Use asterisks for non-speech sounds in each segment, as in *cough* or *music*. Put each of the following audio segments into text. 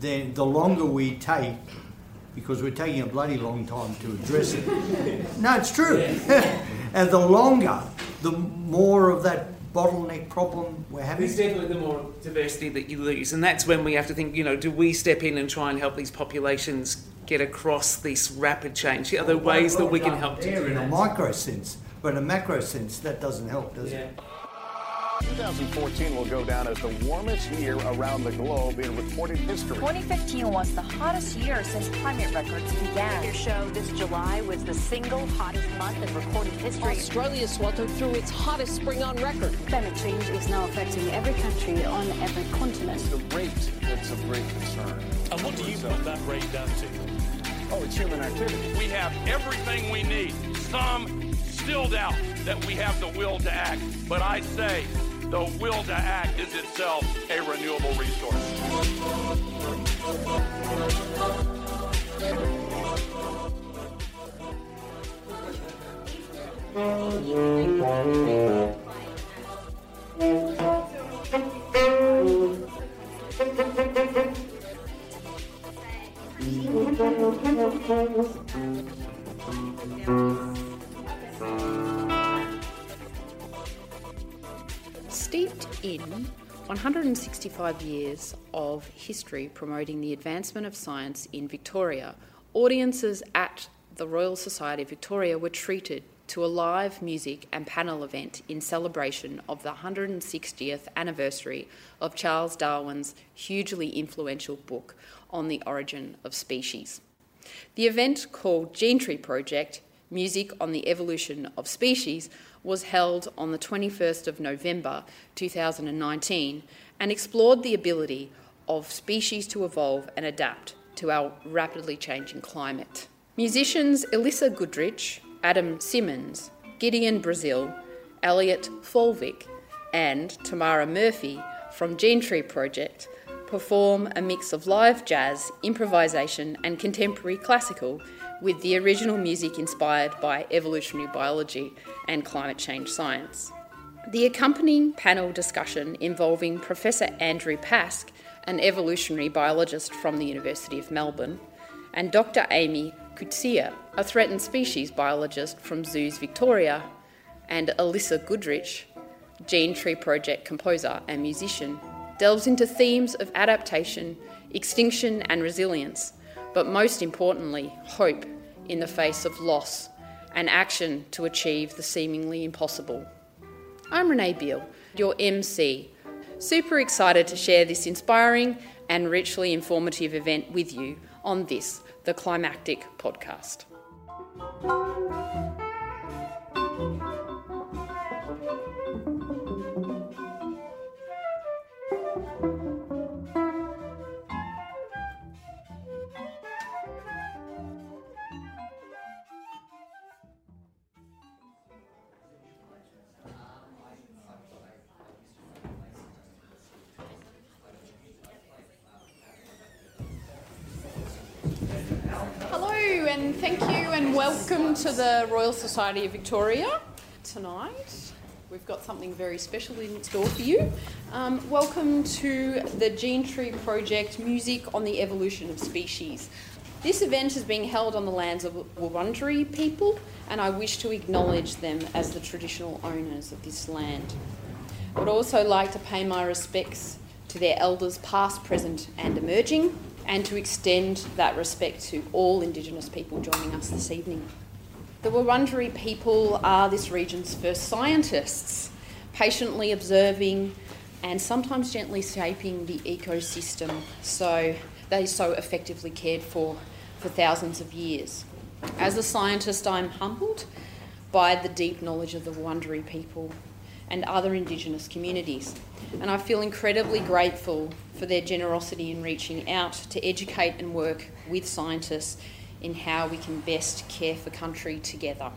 then the longer we take, because we're taking a bloody long time to address it. *laughs* no, it's true. *laughs* and the longer, the more of that bottleneck problem we're having. There's definitely the more diversity that you lose, and that's when we have to think. You know, do we step in and try and help these populations get across this rapid change? Are there ways that we can help to there do in a micro sense, but in a macro sense, that doesn't help, does Yeah. it? 2014 will go down as the warmest year around the globe in recorded history. 2015 was the hottest year since climate records began. Your show this July was the single hottest month in recorded history. Australia sweltered through its hottest spring on record. Climate change is now affecting every country on every continent. The rate that's of great concern. And what do you put that rate down to? Oh, it's human activity. We have everything we need. Some still doubt that we have the will to act, but I say the will to act is itself a renewable resource. Steeped in 165 years of history promoting the advancement of science in Victoria, audiences at the Royal Society of Victoria were treated to a live music and panel event in celebration of the 160th anniversary of Charles Darwin's hugely influential book on the origin of species. The event called Gene Tree Project Music on the Evolution of Species was held on the 21st of November 2019 and explored the ability of species to evolve and adapt to our rapidly changing climate. Musicians Elissa Goodrich, Adam Simmons, Gideon Brazil, Elliot Folvik, and Tamara Murphy from Gene Tree Project perform a mix of live jazz, improvisation, and contemporary classical with the original music inspired by evolutionary biology and climate change science. The accompanying panel discussion involving Professor Andrew Pask, an evolutionary biologist from the University of Melbourne, and Dr. Amy Kutsia, a threatened species biologist from Zoos Victoria, and Elissa Goodrich, Gene Tree Project composer and musician, delves into themes of adaptation, extinction, and resilience, but most importantly, hope in the face of loss and action to achieve the seemingly impossible. I'm Renee Beale, your MC. Super excited to share this inspiring and richly informative event with you on this, the Climactic Podcast. Welcome to the Royal Society of Victoria. Tonight, we've got something very special in store for you. Um, welcome to the Gene Tree Project Music on the Evolution of Species. This event is being held on the lands of Wurundjeri people, and I wish to acknowledge them as the traditional owners of this land. I would also like to pay my respects to their elders, past, present, and emerging, and to extend that respect to all Indigenous people joining us this evening. The Wurundjeri people are this region's first scientists, patiently observing and sometimes gently shaping the ecosystem so they so effectively cared for for thousands of years. As a scientist, I'm humbled by the deep knowledge of the Wurundjeri people and other Indigenous communities. And I feel incredibly grateful for their generosity in reaching out to educate and work with scientists in how we can best care for country together.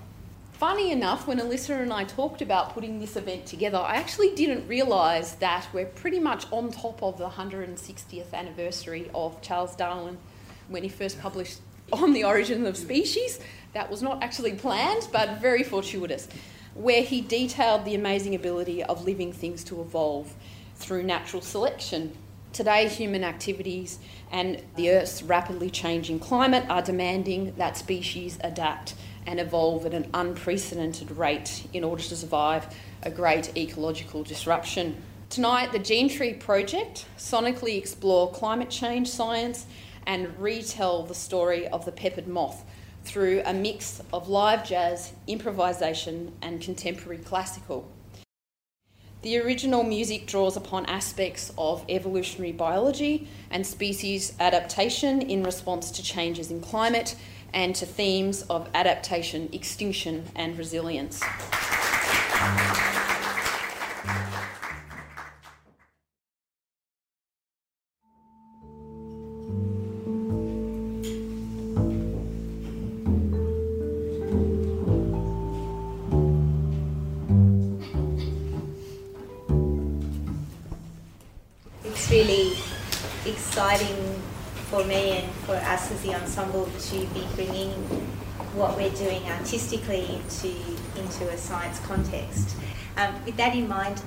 Funny enough, when Elissa and I talked about putting this event together, I actually didn't realise that we're pretty much on top of the 160th anniversary of Charles Darwin when he first published On the Origin of Species. That was not actually planned, but very fortuitous where he detailed the amazing ability of living things to evolve through natural selection. Today, human activities and the Earth's rapidly changing climate are demanding that species adapt and evolve at an unprecedented rate in order to survive a great ecological disruption. Tonight, the Gene Tree Project sonically explore climate change science and retell the story of the peppered moth through a mix of live jazz, improvisation, and contemporary classical. The original music draws upon aspects of evolutionary biology and species adaptation in response to changes in climate and to themes of adaptation, extinction, and resilience. Me and for us as the ensemble to be bringing what we're doing artistically into, into a science context. Um, with that in mind,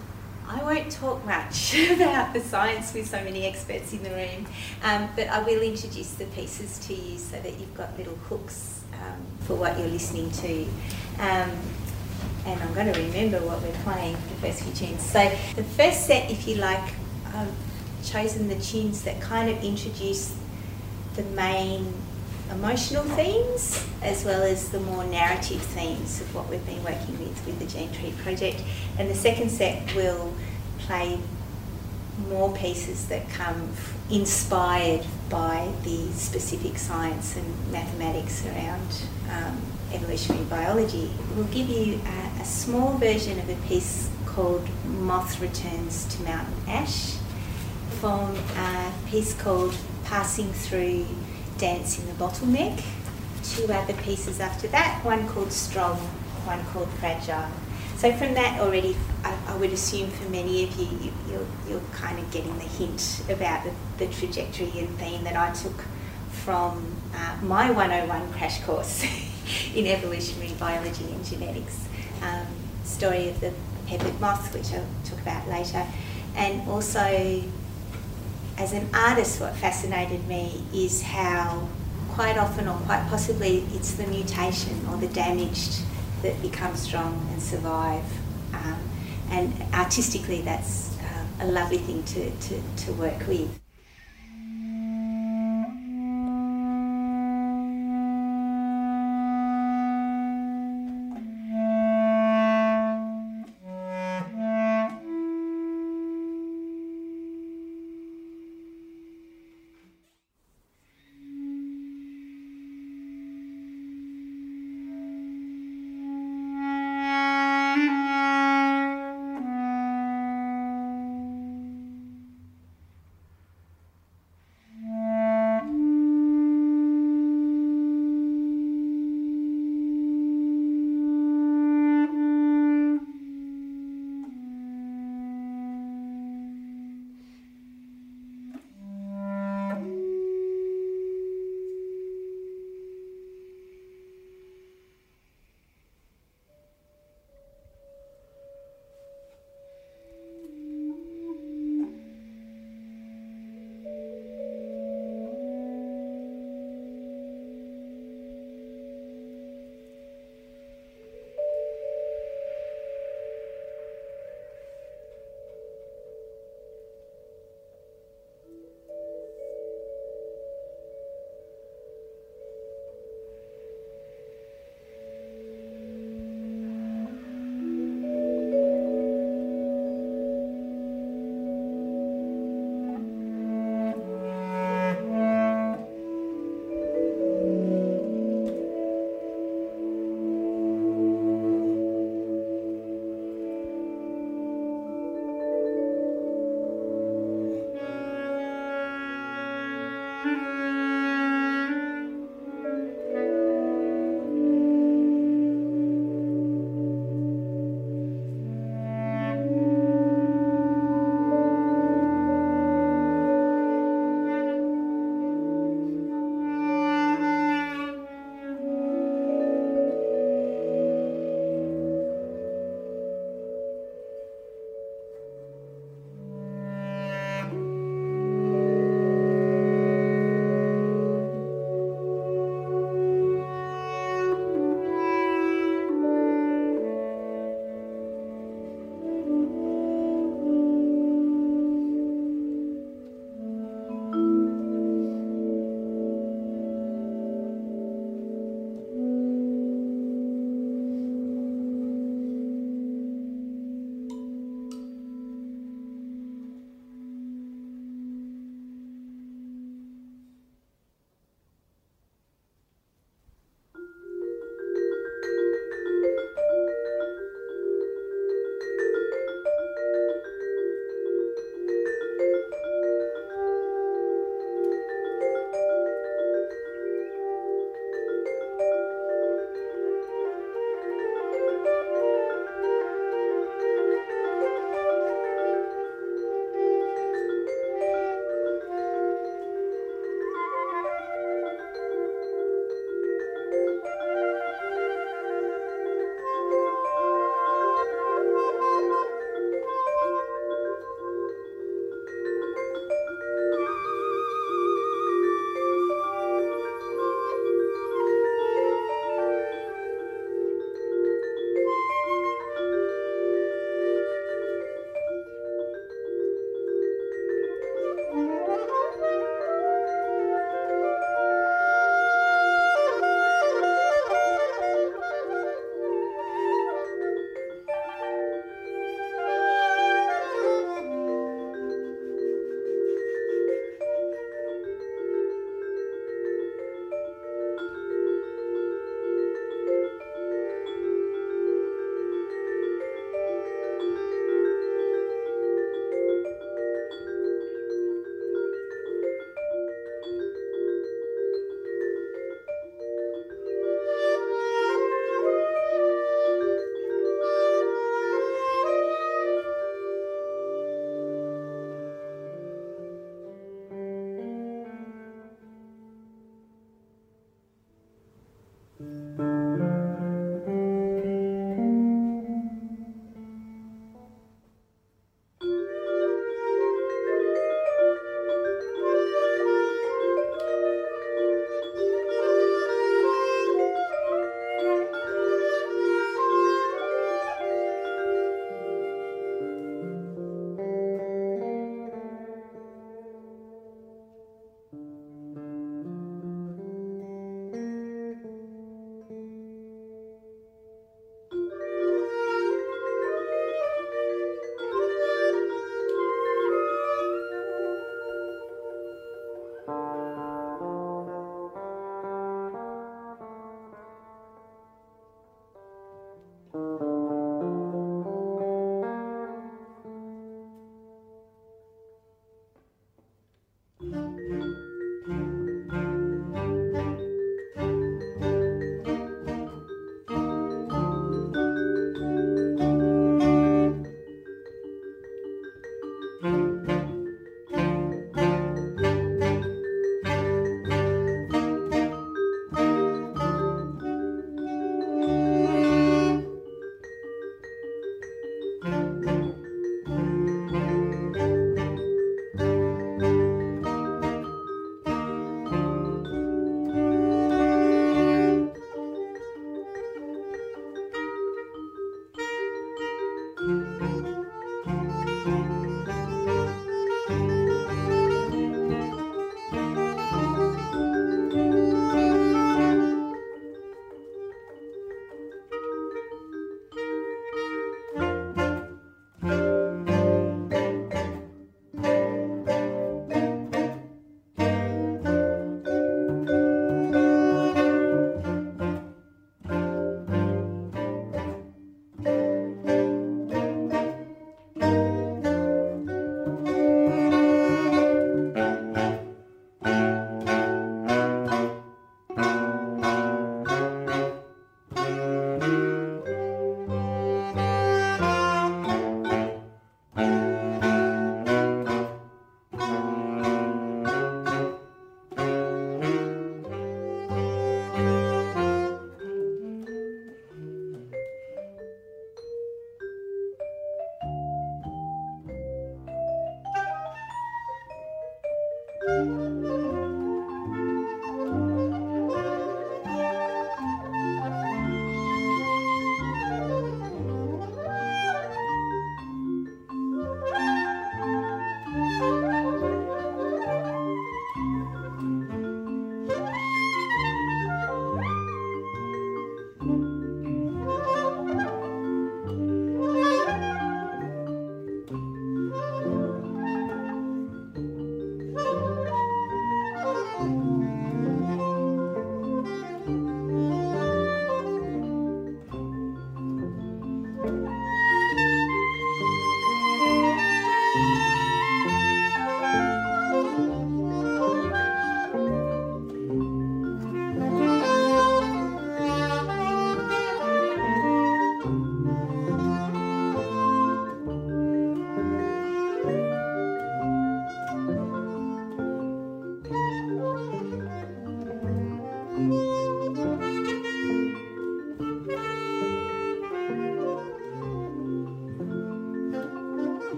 I won't talk much *laughs* about the science with so many experts in the room, um, but I will introduce the pieces to you so that you've got little hooks um, for what you're listening to. Um, and I'm going to remember what we're playing for the first few tunes. So, the first set, if you like, I've chosen the tunes that kind of introduce the main emotional themes as well as the more narrative themes of what we've been working with with the Gene Tree Project. And the second set will play more pieces that come inspired by the specific science and mathematics around um, evolutionary biology. We'll give you a, a small version of a piece called Moth Returns to Mountain Ash from a piece called Passing Through Dance in the Bottleneck. Two other pieces after that, one called Strong, one called Fragile. So from that already, I, I would assume for many of you, you you're, you're kind of getting the hint about the, the trajectory and theme that I took from uh, my 101 crash course *laughs* in evolutionary biology and genetics. Um, story of the peppered moth, which I'll talk about later, and also as an artist, what fascinated me is how quite often or quite possibly it's the mutation or the damaged that become strong and survive. Um, and artistically, that's uh, a lovely thing to, to, to work with.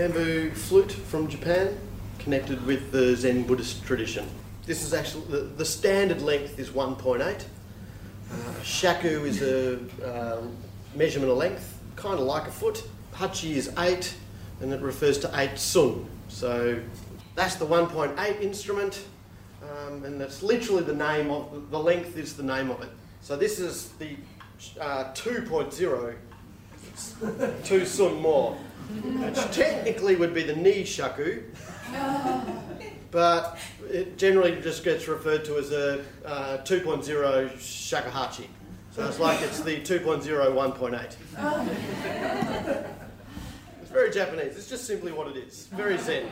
Bamboo flute from Japan, connected with the Zen Buddhist tradition. This is actually the, the standard length is 1.8. Uh, shaku is a um, measurement of length, kind of like a foot. Hachi is 8, and it refers to 8 sun. So that's the 1.8 instrument, um, and that's literally the name of the length is the name of it. So this is the uh, 2.0, 2 sun more which technically would be the ni shaku, but it generally just gets referred to as a uh, 2.0 shakuhachi. So it's like it's the 2.0 1.8. It's very Japanese. It's just simply what it is. Very Zen.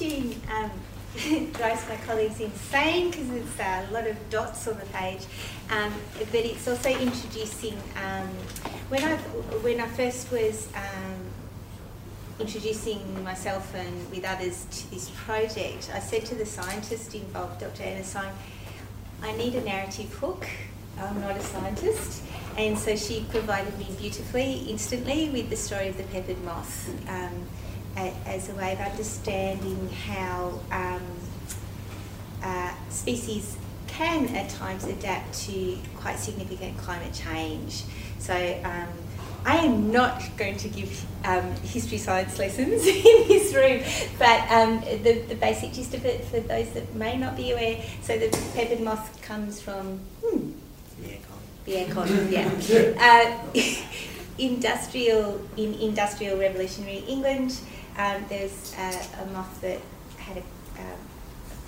The um, *laughs* drives my colleagues insane because it's a lot of dots on the page, um, but it's also introducing. Um, when I when I first was um, introducing myself and with others to this project, I said to the scientist involved, Dr. Anna Sine, I need a narrative hook. I'm not a scientist. And so she provided me beautifully, instantly, with the story of the peppered moth um, as a way of understanding how um, uh, species can at times adapt to quite significant climate change. So um, I am not going to give um, history science lessons *laughs* in this room, but um, the, the basic gist of it for those that may not be aware so the peppered moth comes from hmm, the aircon, yeah. *laughs* Uh, *laughs* industrial, in industrial revolutionary England, um, there's uh, a moth that had a, um,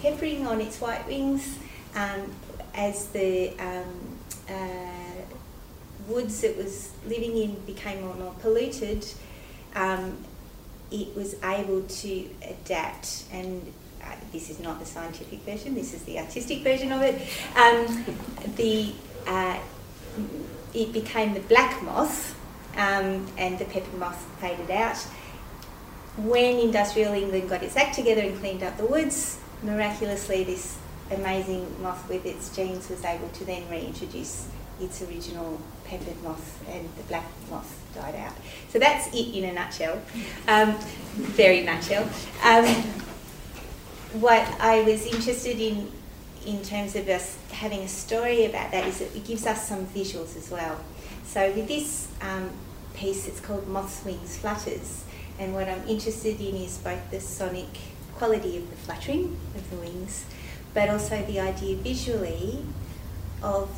peppering on its white wings um, as the um, uh, woods it was living in became more and more polluted, um, it was able to adapt and uh, this is not the scientific version, this is the artistic version of it. Um, the, uh, it became the black moth and the pepper moth faded out. When industrial England got its act together and cleaned up the woods, miraculously this amazing moth with its genes was able to then reintroduce its original peppered moth and the black moth died out. So that's it in a nutshell, um, very nutshell. Um, what I was interested in in terms of us having a story about that is that it gives us some visuals as well. So with this um, piece, it's called Moth's Wings Flutters, and what I'm interested in is both the sonic quality of the fluttering of the wings, but also the idea visually of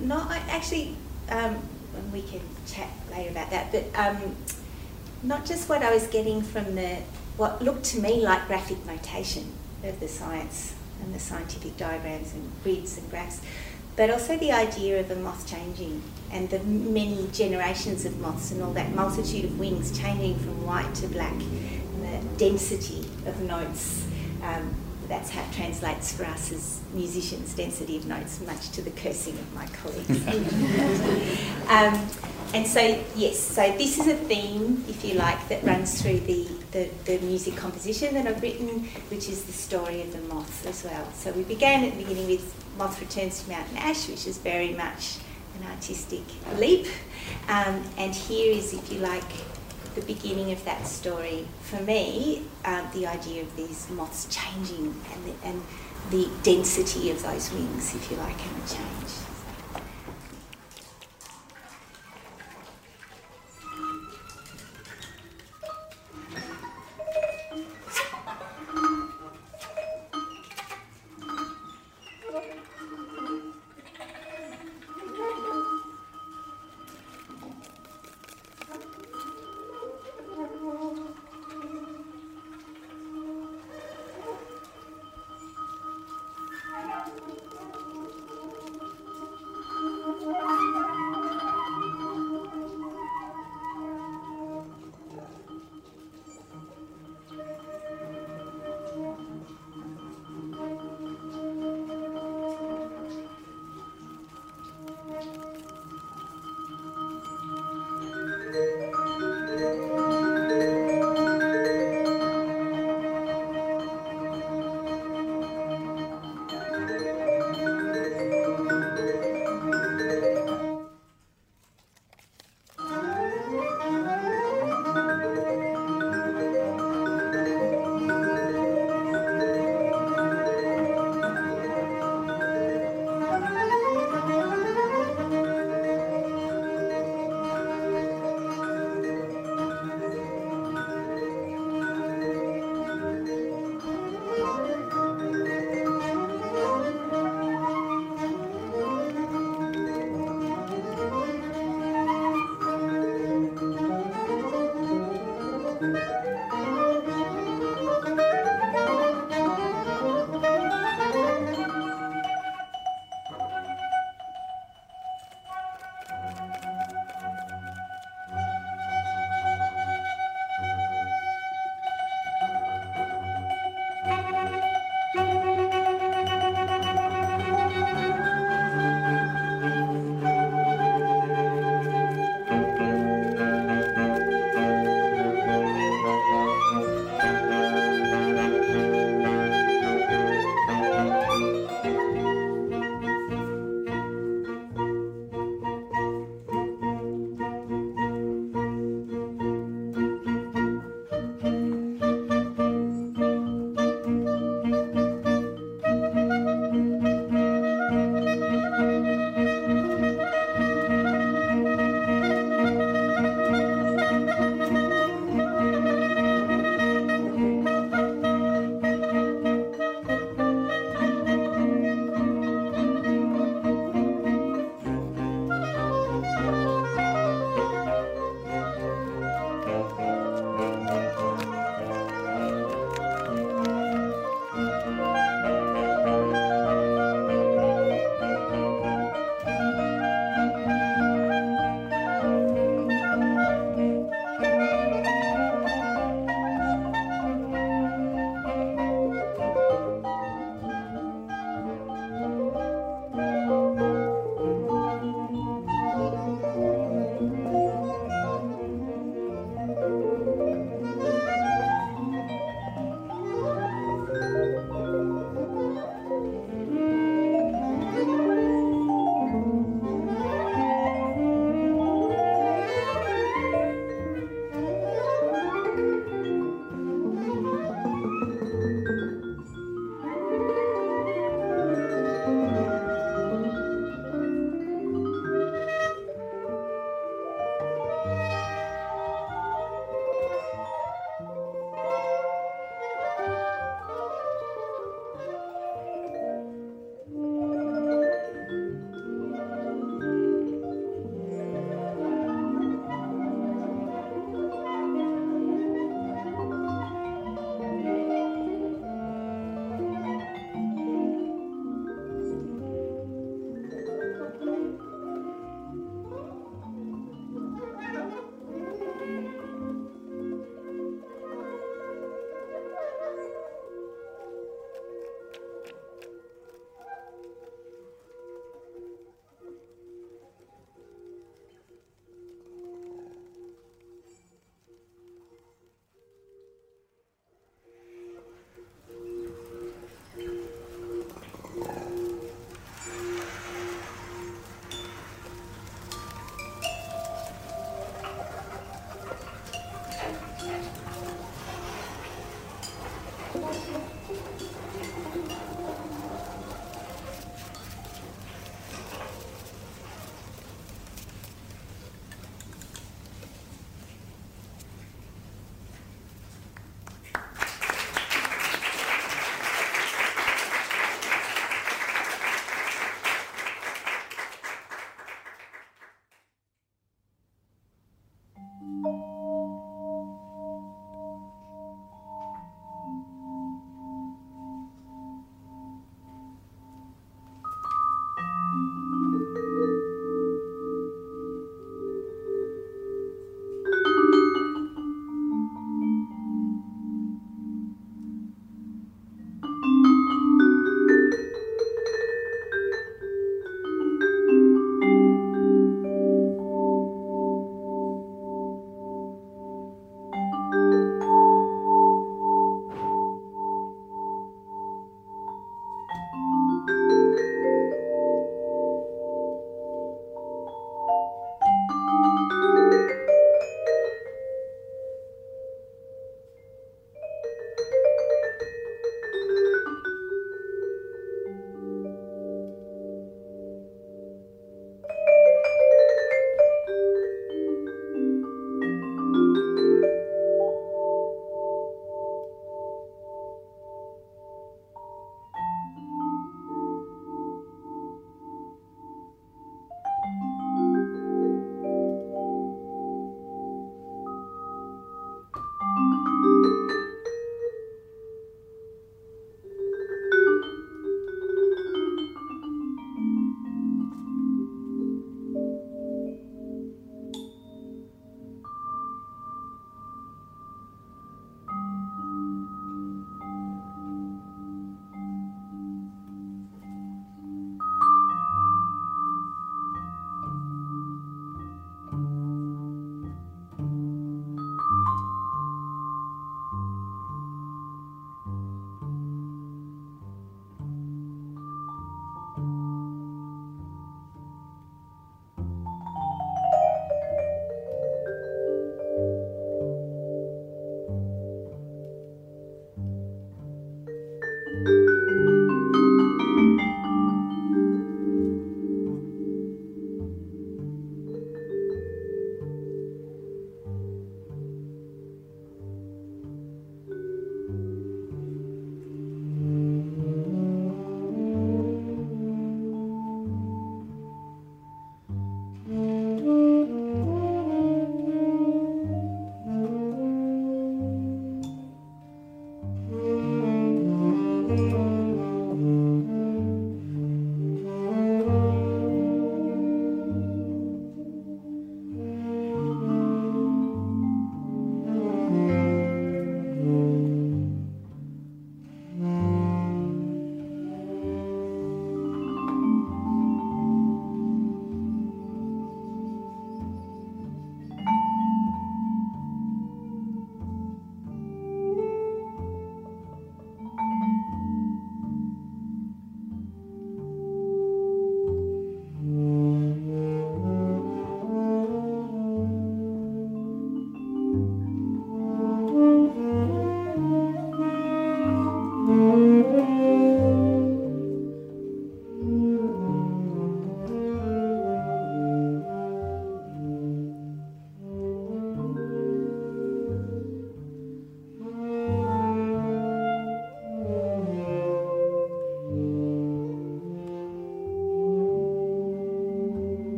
not actually, um, and we can chat later about that, but um, not just what I was getting from the what looked to me like graphic notation of the science and the scientific diagrams and grids and graphs, but also the idea of a moth changing and the many generations of moths and all that multitude of wings changing from white to black, and the density of notes. Um, that's how it translates for us as musicians, density of notes, much to the cursing of my colleagues. *laughs* um, and so, yes, so this is a theme, if you like, that runs through the, the, the, music composition that I've written, which is the story of the moth as well. So we began at the beginning with Moth Returns to Mountain Ash, which is very much an artistic leap. Um, and here is, if you like, the beginning of that story. For me, um, the idea of these moths changing and the, and the density of those wings, if you like, and the change.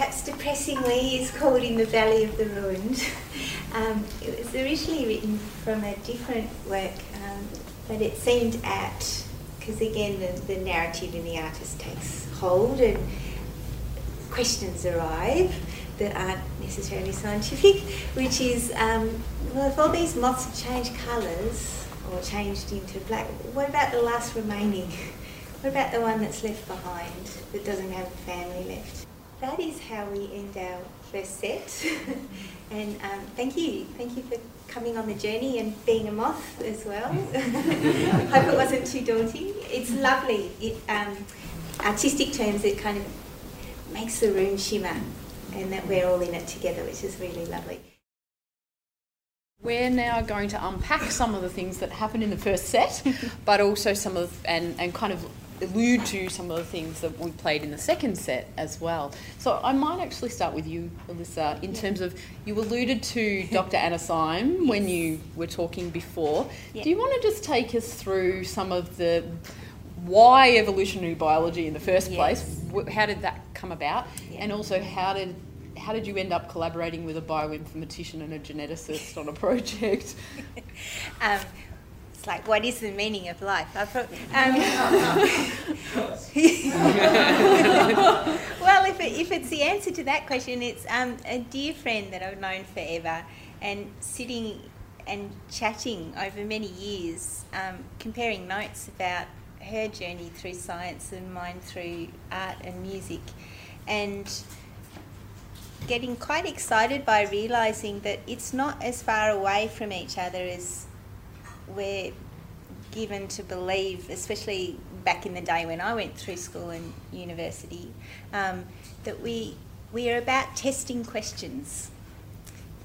Depressingly is called In the Valley of the Ruined. *laughs* Um, it was originally written from a different work, um, but it seemed apt because again the, the narrative in the artist takes hold and questions arrive that aren't necessarily scientific, which is um, well, if all these moths have changed colours or changed into black, what about the last remaining? *laughs* What about the one that's left behind that doesn't have a family left? That is how we end our first set. *laughs* and um, thank you, thank you for coming on the journey and being a moth as well. *laughs* Hope it wasn't too daunting. It's lovely. It, um, artistic terms, it kind of makes the room shimmer and that we're all in it together, which is really lovely. We're now going to unpack some of the things that happened in the first set, *laughs* but also some of and, and kind of allude to some of the things that we played in the second set as well. So I might actually start with you, Elissa, in yeah. terms of you alluded to *laughs* Dr. Anna Syme yes. when you were talking before. Yeah. Do you want to just take us through some of the why evolutionary biology in the first yes. place? How did that come about? Yeah. And also how did how did you end up collaborating with a bioinformatician and a geneticist on a project? *laughs* um, it's like, what is the meaning of life? Pro- *laughs* um, *laughs* well, if, it, if it's the answer to that question, it's um, a dear friend that I've known forever, and sitting and chatting over many years, um, comparing notes about her journey through science and mine through art and music, and getting quite excited by realizing that it's not as far away from each other as we're given to believe, especially back in the day when I went through school and university, um, that we we are about testing questions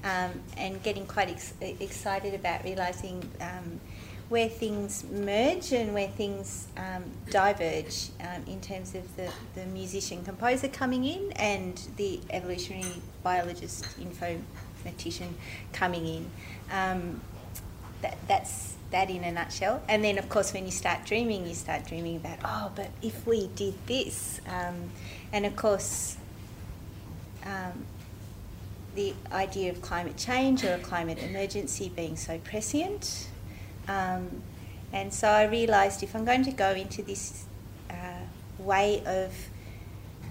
um, and getting quite ex- excited about realizing um, where things merge and where things um, diverge um, in terms of the, the musician composer coming in and the evolutionary biologist informatician coming in. That, that's that in a nutshell. And then, of course, when you start dreaming, you start dreaming about, oh, but if we did this. Um, and of course, um, the idea of climate change or a climate emergency being so prescient um, and so I realised if I'm going to go into this uh, way of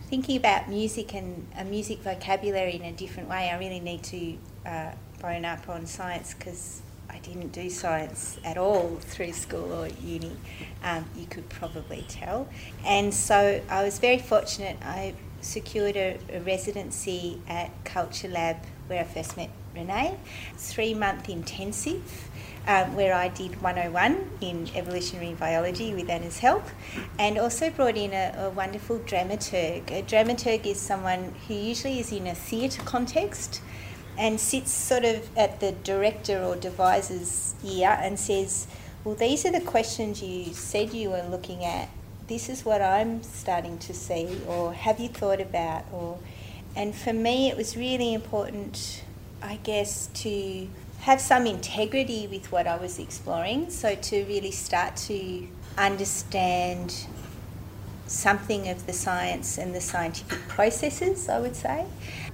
thinking about music and a music vocabulary in a different way, I really need to uh, bone up on science because didn't do science at all through school or uni. Um, you could probably tell. And so I was very fortunate. I secured a, a residency at Culture Lab where I first met Renee, three month intensive um, where I did 101 in evolutionary biology with Anna's help, and also brought in a, a wonderful dramaturg. A dramaturg is someone who usually is in a theatre context and sits sort of at the director or deviser's ear and says, Well, these are the questions you said you were looking at. This is what I'm starting to see, or have you thought about? Or, and for me, it was really important, I guess, to have some integrity with what I was exploring. So to really start to understand something of the science and the scientific processes, I would say,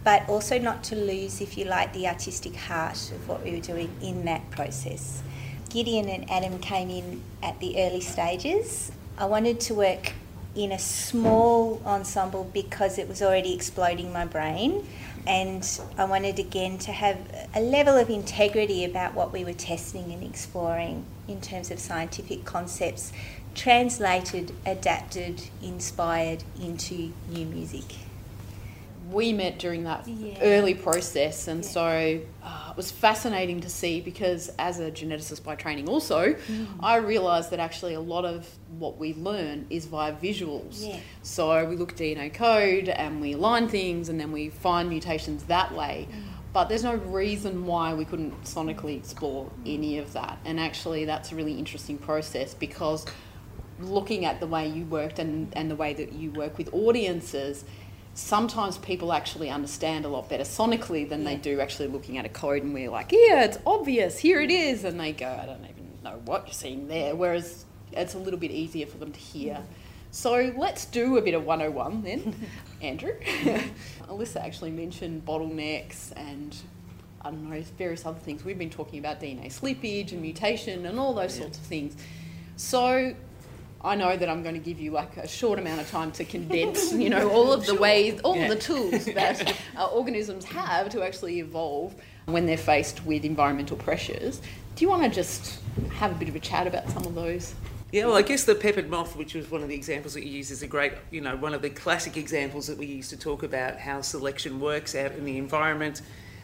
but also not to lose, if you like, the artistic heart of what we were doing in that process. Gideon and Adam came in at the early stages. I wanted to work in a small ensemble because it was already exploding my brain and I wanted again to have a level of integrity about what we were testing and exploring in terms of scientific concepts, translated, adapted, inspired into new music we met during that yeah. early process, and yeah. so uh, it was fascinating to see because as a geneticist by training, also, mm. I realised that actually a lot of what we learn is via visuals. Yeah. So we look at DNA code and we align things, and then we find mutations that way. Mm. But there's no reason why we couldn't sonically explore mm. any of that, and actually, that's a really interesting process because looking at the way you worked and, and the way that you work with audiences sometimes people actually understand a lot better sonically than yeah. they do actually looking at a code and we're like, yeah, it's obvious, here it is. And they go, I don't even know what you're seeing there. Whereas it's a little bit easier for them to hear mm. So let's do a bit of 101 then, *laughs* Andrew. *laughs* Elissa actually mentioned bottlenecks and I don't know, various other things. We've been talking about DNA slippage and mutation and all those sorts of things. So I know that I'm going to give you like a short amount of time to condense, you know, all of the sure. ways, all yeah. of the tools that *laughs* uh, organisms have to actually evolve when they're faced with environmental pressures. Do you want to just have a bit of a chat about some of those? Yeah, well, I guess the peppered moth, which was one of the examples that you use, is a great, you know, one of the classic examples that we use to talk about how selection works out in the environment.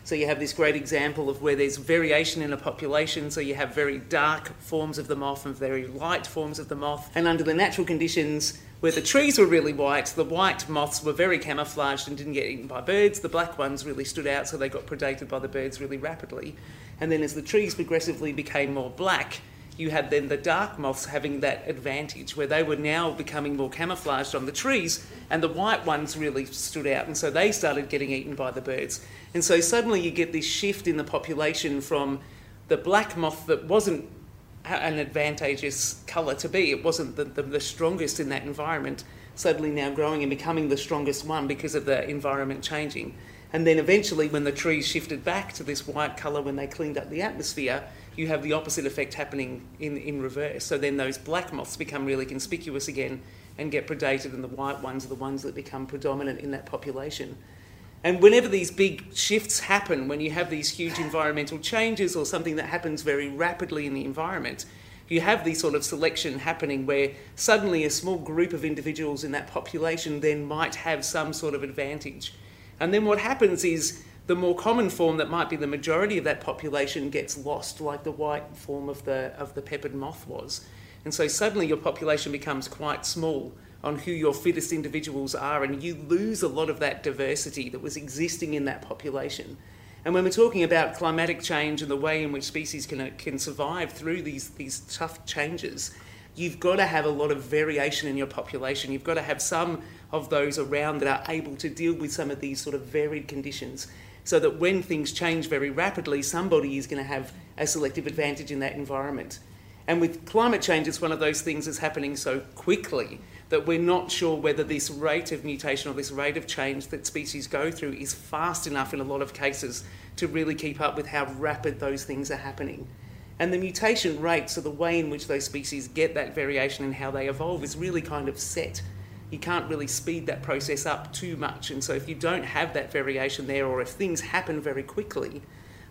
So you have this great example of where there's variation in a population. So you have very dark forms of the moth and very light forms of the moth. And under the natural conditions, where the trees were really white, the white moths were very camouflaged and didn't get eaten by birds. The black ones really stood out, so they got predated by the birds really rapidly. And then as the trees progressively became more black, you had then the dark moths having that advantage where they were now becoming more camouflaged on the trees and the white ones really stood out and so they started getting eaten by the birds. And so suddenly you get this shift in the population from the black moth that wasn't an advantageous colour to be, it wasn't the, the, the strongest in that environment, suddenly now growing and becoming the strongest one because of the environment changing. And then eventually, when the trees shifted back to this white colour when they cleaned up the atmosphere, you have the opposite effect happening in, in reverse. So then those black moths become really conspicuous again and get predated, and the white ones are the ones that become predominant in that population. And whenever these big shifts happen, when you have these huge environmental changes or something that happens very rapidly in the environment, you have these sort of selection happening where suddenly a small group of individuals in that population then might have some sort of advantage. And then what happens is the more common form that might be the majority of that population gets lost, like the white form of the, of the peppered moth was. And so suddenly your population becomes quite small on who your fittest individuals are, and you lose a lot of that diversity that was existing in that population. And when we're talking about climatic change and the way in which species can, can survive through these, these tough changes, you've got to have a lot of variation in your population. You've got to have some of those around that are able to deal with some of these sort of varied conditions so that when things change very rapidly, somebody is going to have a selective advantage in that environment. And with climate change, it's one of those things that's happening so quickly that we're not sure whether this rate of mutation or this rate of change that species go through is fast enough in a lot of cases to really keep up with how rapid those things are happening. And the mutation rates, or the way in which those species get that variation and how they evolve, is really kind of set you can't really speed that process up too much. And so, if you don't have that variation there, or if things happen very quickly,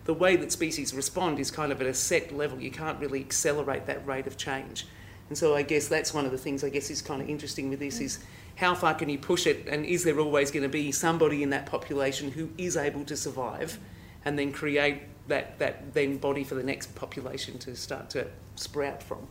the way that species respond is kind of at a set level. You can't really accelerate that rate of change. And so, I guess that's one of the things I guess is kind of interesting with this is how far can you push it, and is there always going to be somebody in that population who is able to survive, and then create that that then body for the next population to start to sprout from.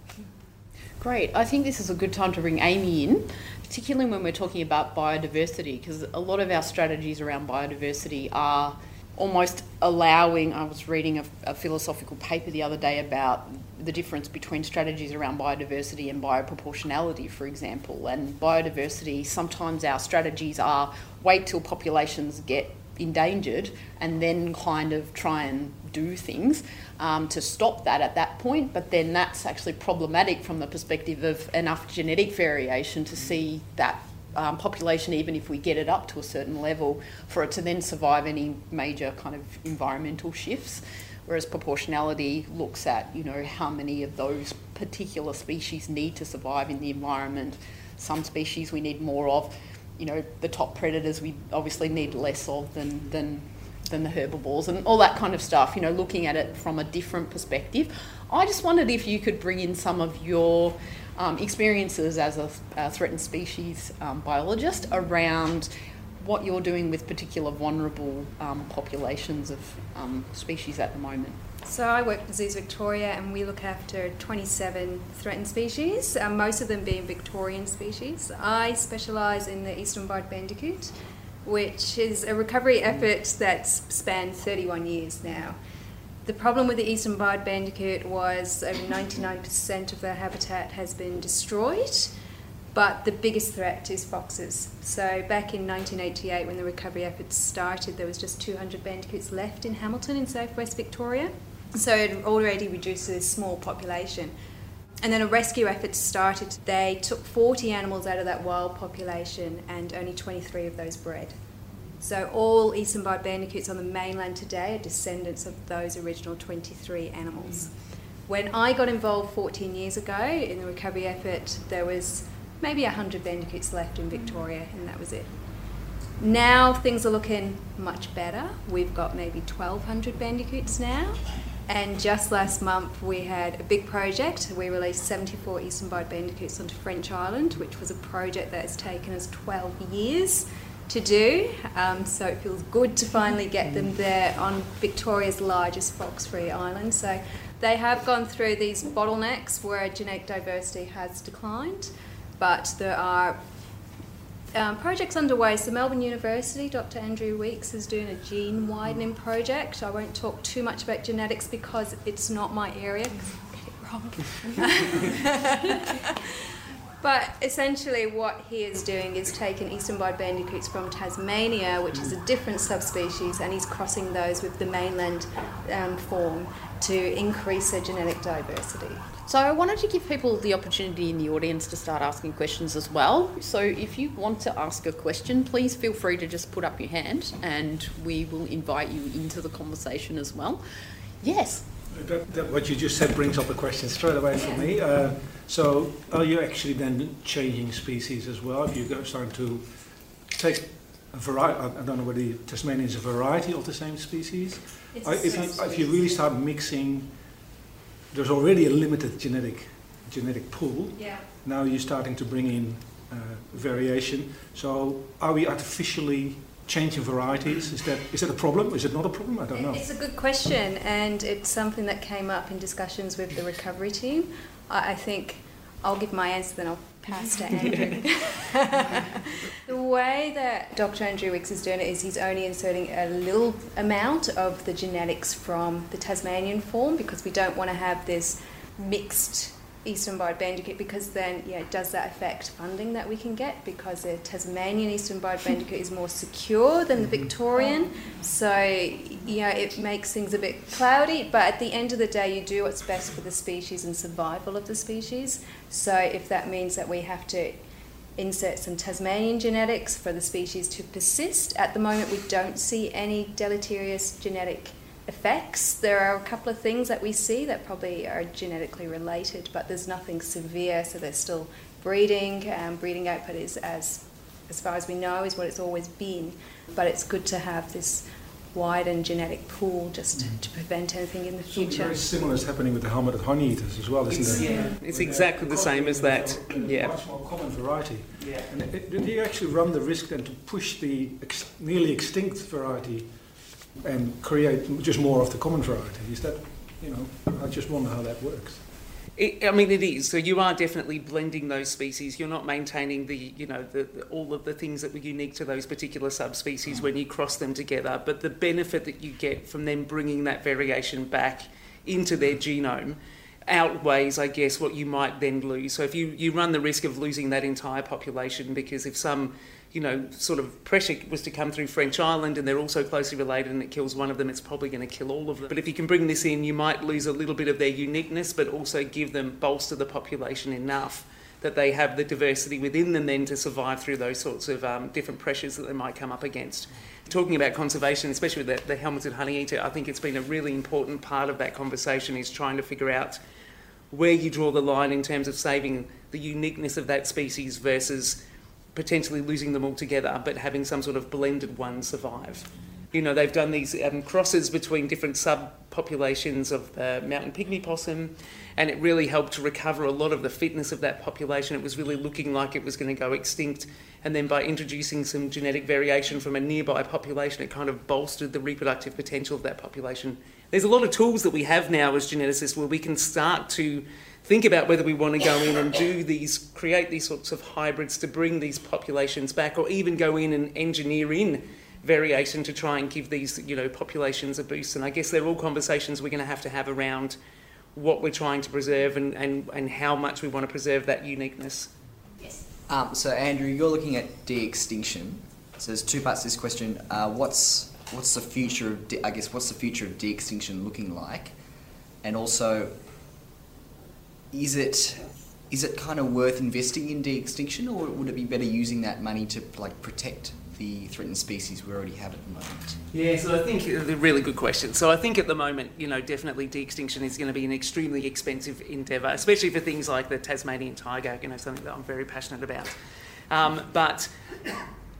Great. I think this is a good time to bring Amy in, particularly when we're talking about biodiversity, because a lot of our strategies around biodiversity are almost allowing. I was reading a, a, philosophical paper the other day about the difference between strategies around biodiversity and bioproportionality, for example. And biodiversity, sometimes our strategies are wait till populations get endangered and then kind of try and do things um, to stop that at that point. But then that's actually problematic from the perspective of enough genetic variation to see that um, population, even if we get it up to a certain level, for it to then survive any major kind of environmental shifts. Whereas proportionality looks at, you know, how many of those particular species need to survive in the environment. Some species we need more of you know, the top predators we obviously need less of than, than, than the herbivores and all that kind of stuff, you know, looking at it from a different perspective. I just wondered if you could bring in some of your um, experiences as a, a threatened species um, biologist around what you're doing with particular vulnerable um, populations of um, species at the moment. So I work for Zoos Victoria and we look after 27 threatened species, uh, most of them being Victorian species. I specialise in the eastern barred bandicoot, which is a recovery effort that's spanned 31 years now. The problem with the eastern barred bandicoot was over 99% of their habitat has been destroyed, but the biggest threat is foxes. So back in 1988 when the recovery efforts started, there was just 200 bandicoots left in Hamilton in southwest Victoria. So it already reduces a small population. And then a rescue effort started. They took 40 animals out of that wild population, and only 23 of those bred. So all eastern barred bandicoots on the mainland today are descendants of those original 23 animals. When I got involved 14 years ago in the recovery effort, there was maybe 100 bandicoots left in Victoria, and that was it. Now things are looking much better. We've got maybe 1,200 bandicoots now. And just last month we had a big project. We released 74 eastern barred bandicoots onto French Island, which was a project that has taken us 12 years to do. Um, so it feels good to finally get them there on Victoria's largest fox-free island. So they have gone through these bottlenecks where genetic diversity has declined, but there are um, projects underway. So Melbourne University, Dr. Andrew Weeks is doing a gene widening project. I won't talk too much about genetics because it's not my area. Get it wrong. *laughs* *laughs* But essentially, what he is doing is taking eastern barred bandicoots from Tasmania, which is a different subspecies, and he's crossing those with the mainland um, form to increase their genetic diversity. So I wanted to give people the opportunity in the audience to start asking questions as well. So if you want to ask a question, please feel free to just put up your hand and we will invite you into the conversation as well. Yes. That, that what you just said brings up a question straight away for me. Uh, so are you actually then changing species as well? If you go starting to take a variety, I don't know whether Tasmania is a variety of the same species. It's if, you, if you really start mixing, there's already a limited genetic genetic pool. Yeah. Now you're starting to bring in uh, variation. So are we artificially changing varieties? Is that is that a problem? Is it not a problem? I don't know. It's a good question, and it's something that came up in discussions with the recovery team. I, I think I'll give my answer, then I'll pass to *laughs* Andrew. *laughs* the way that Dr. Andrew Weeks is doing it is he's only inserting a little amount of the genetics from the Tasmanian form because we don't want to have this mixed eastern barred bandicoot because then yeah does that affect funding that we can get because the Tasmanian eastern barred bandicoot is more secure than the mm-hmm. Victorian. So know it makes things a bit cloudy but at the end of the day you do what's best for the species and survival of the species. So if that means that we have to insert some Tasmanian genetics for the species to persist at the moment we don't see any deleterious genetic effects. There are a couple of things that we see that probably are genetically related, but there's nothing severe, so they're still breeding. Um, breeding output is, as, as far as we know, is what it's always been. But it's good to have this widened genetic pool just to, to prevent anything in the Something future. very similar is happening with the helmeted honey eaters as well, isn't It's, it? yeah, it's exactly the same as that. Yeah. Much more common variety. Yeah. And it, do you actually run the risk then to push the ex- nearly extinct variety and create just more of the common variety? Is that, you know, I just wonder how that works. It, I mean, it is. So you are definitely blending those species. You're not maintaining the, you know, the, the, all of the things that were unique to those particular subspecies when you cross them together. But the benefit that you get from them bringing that variation back into their genome outweighs, I guess, what you might then lose. So if you, you run the risk of losing that entire population because if some you know, sort of pressure was to come through French Island and they're also closely related and it kills one of them, it's probably going to kill all of them. But if you can bring this in, you might lose a little bit of their uniqueness, but also give them, bolster the population enough that they have the diversity within them then to survive through those sorts of um, different pressures that they might come up against. Talking about conservation, especially with the, the helmeted honey eater, I think it's been a really important part of that conversation is trying to figure out where you draw the line in terms of saving the uniqueness of that species versus potentially losing them altogether, but having some sort of blended one survive. You know, they've done these um, crosses between different subpopulations of the mountain pygmy possum, and it really helped to recover a lot of the fitness of that population. It was really looking like it was going to go extinct, and then by introducing some genetic variation from a nearby population, it kind of bolstered the reproductive potential of that population. There's a lot of tools that we have now as geneticists where we can start to think about whether we want to go in and do these, create these sorts of hybrids to bring these populations back, or even go in and engineer in variation to try and give these, you know, populations a boost. And I guess they're all conversations we're going to have to have around what we're trying to preserve and, and, and how much we want to preserve that uniqueness. Um, so Andrew, you're looking at de-extinction. So there's two parts to this question. Uh, what's what's the future of de- I guess what's the future of de-extinction looking like? And also, is it is it kind of worth investing in de-extinction, or would it be better using that money to like protect the threatened species we already have at the moment? Yeah, so I think a really good question. So I think at the moment, you know, definitely de-extinction is going to be an extremely expensive endeavour, especially for things like the Tasmanian tiger, you know, something that I'm very passionate about. Um, but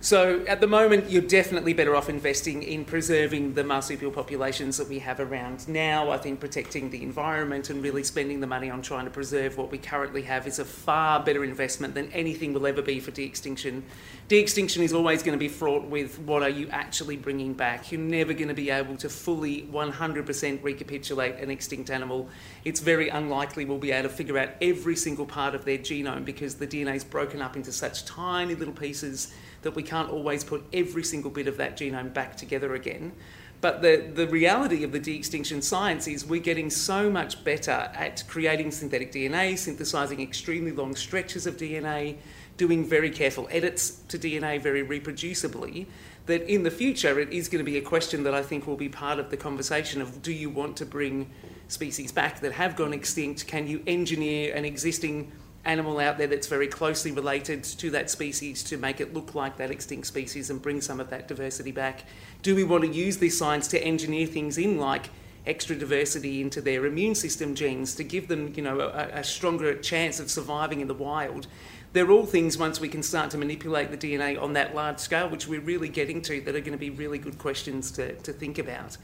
so at the moment, you're definitely better off investing in preserving the marsupial populations that we have around now. I think protecting the environment and really spending the money on trying to preserve what we currently have is a far better investment than anything will ever be for de-extinction. De-extinction is always going to be fraught with what are you actually bringing back. You're never going to be able to fully 100% recapitulate an extinct animal. It's very unlikely we'll be able to figure out every single part of their genome because the DNA is broken up into such tiny little pieces that we can't always put every single bit of that genome back together again. But the, the reality of the de extinction science is we're getting so much better at creating synthetic DNA, synthesizing extremely long stretches of DNA, doing very careful edits to DNA very reproducibly, that in the future it is going to be a question that I think will be part of the conversation of do you want to bring species back that have gone extinct? Can you engineer an existing animal out there that's very closely related to that species to make it look like that extinct species and bring some of that diversity back? Do we want to use this science to engineer things in like extra diversity into their immune system genes to give them, you know, a, a stronger chance of surviving in the wild? They're all things once we can start to manipulate the DNA on that large scale, which we're really getting to, that are going to be really good questions to, to think about.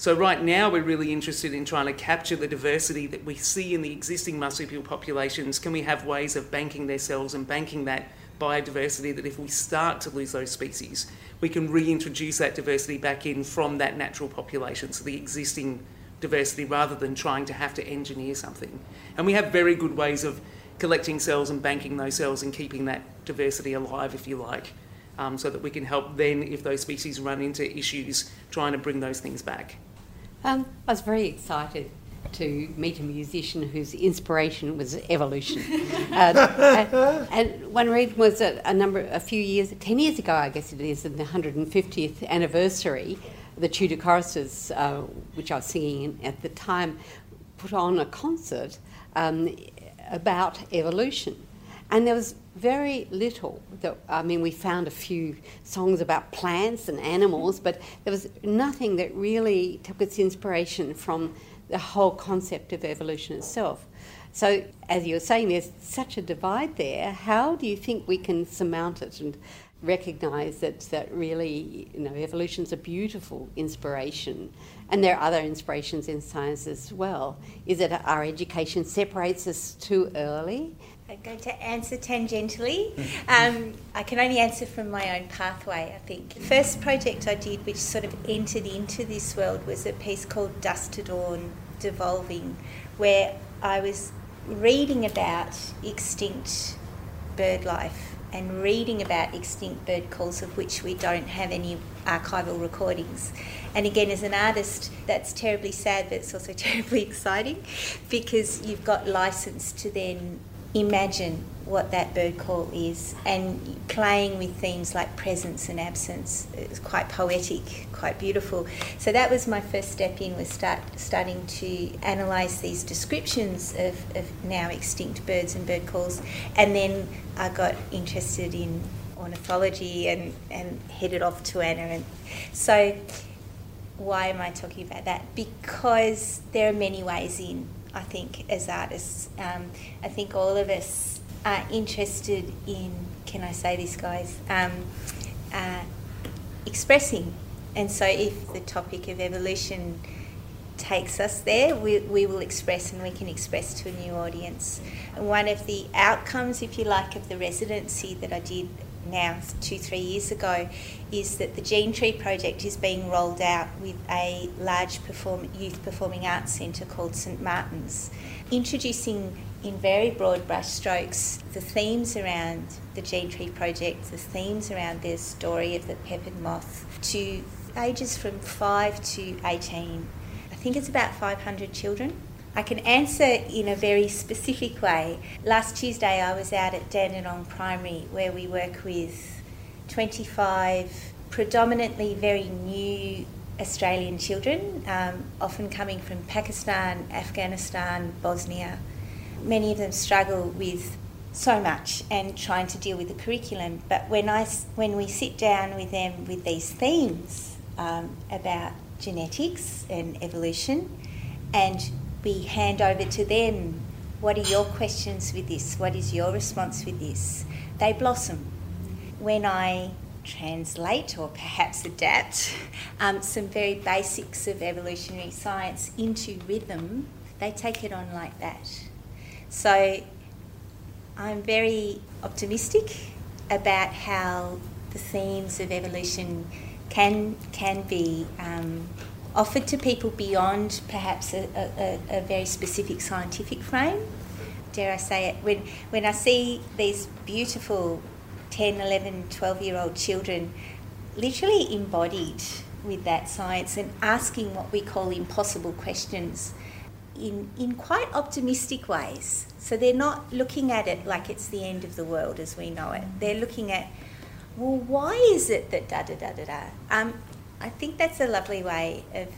So right now we're really interested in trying to capture the diversity that we see in the existing marsupial populations. Can we have ways of banking their cells and banking that biodiversity that if we start to lose those species, we can reintroduce that diversity back in from that natural population, so the existing diversity, rather than trying to have to engineer something. And we have very good ways of collecting cells and banking those cells and keeping that diversity alive, if you like, um, so that we can help then, if those species run into issues, trying to bring those things back. Um, I was very excited to meet a musician whose inspiration was evolution. *laughs* uh, and one reason was that a number, a few years, ten years ago, I guess it is, in the 150th anniversary, the Tudor choristers, uh, which I was singing at the time, put on a concert um, about evolution. And there was very little. That, I mean, we found a few songs about plants and animals, but there was nothing that really took its inspiration from the whole concept of evolution itself. So, as you were saying, there's such a divide there. How do you think we can surmount it and recognise that, that really, you know, evolution's a beautiful inspiration, and there are other inspirations in science as well? Is it our education separates us too early? I'm going to answer tangentially. *laughs* Um, I can only answer from my own pathway, I think. The first project I did, which sort of entered into this world, was a piece called Dusk to Dawn Devolving, where I was reading about extinct bird life and reading about extinct bird calls of which we don't have any archival recordings. And again, as an artist, that's terribly sad, but it's also *laughs* terribly exciting because you've got license to then imagine what that bird call is. And playing with themes like presence and absence it's quite poetic quite beautiful. So that was my first step in was start starting to analyze these descriptions of, of now extinct birds and bird calls. And then i got interested in ornithology and, and headed off to anna. And so why am i talking about that? Because there are many ways in I think, as artists. Um, I think all of us are interested in, can I say this, guys, um, uh, expressing. And so if the topic of evolution takes us there, we, we will express and we can express to a new audience. And one of the outcomes, if you like, of the residency that I did now two, three years ago, is that the Gene Tree project is being rolled out with a large perform- youth performing arts centre called St Martin's, introducing in very broad brushstrokes the themes around the Gene Tree project, the themes around the story of the peppered moth to ages from 5 to 18. I think it's about 500 children I can answer in a very specific way. Last Tuesday, I was out at Dandenong Primary where we work with 25 predominantly very new Australian children, um, often coming from Pakistan, Afghanistan, Bosnia. many of them struggle with so much and trying to deal with the curriculum. But when I when we sit down with them with these themes um, about genetics and evolution, and we hand over to them, what are your questions with this? What is your response with this? They blossom. When I translate or perhaps adapt um, some very basics of evolutionary science into rhythm, they take it on like that. So I'm very optimistic about how the themes of evolution can can be um, offered to people beyond perhaps a, a, a, very specific scientific frame. Dare I say it? When when I see these beautiful 10, 11, 12 year old children literally embodied with that science and asking what we call impossible questions in, in quite optimistic ways. So they're not looking at it like it's the end of the world as we know it. They're looking at, well, why is it that da da da da da? Um, I think that's a lovely way of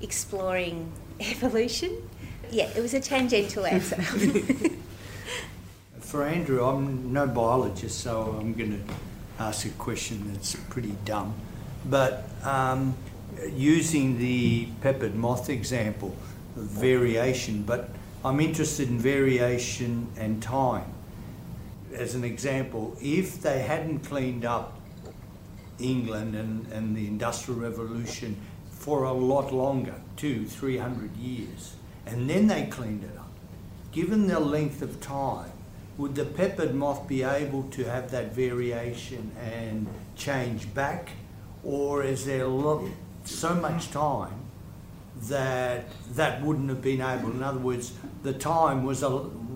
exploring *laughs* evolution. Yeah, it was a tangential answer. *laughs* For Andrew, I'm no biologist, so I'm going to ask a question that's pretty dumb. But um, using the peppered moth example, variation, but I'm interested in variation and time. As an example, if they hadn't cleaned up England and, and the Industrial Revolution for a lot longer, two, three hundred years, and then they cleaned it up, given the length of time, would the peppered moth be able to have that variation and change back? Or is there so much time that that wouldn't have been able? In other words, the time was a,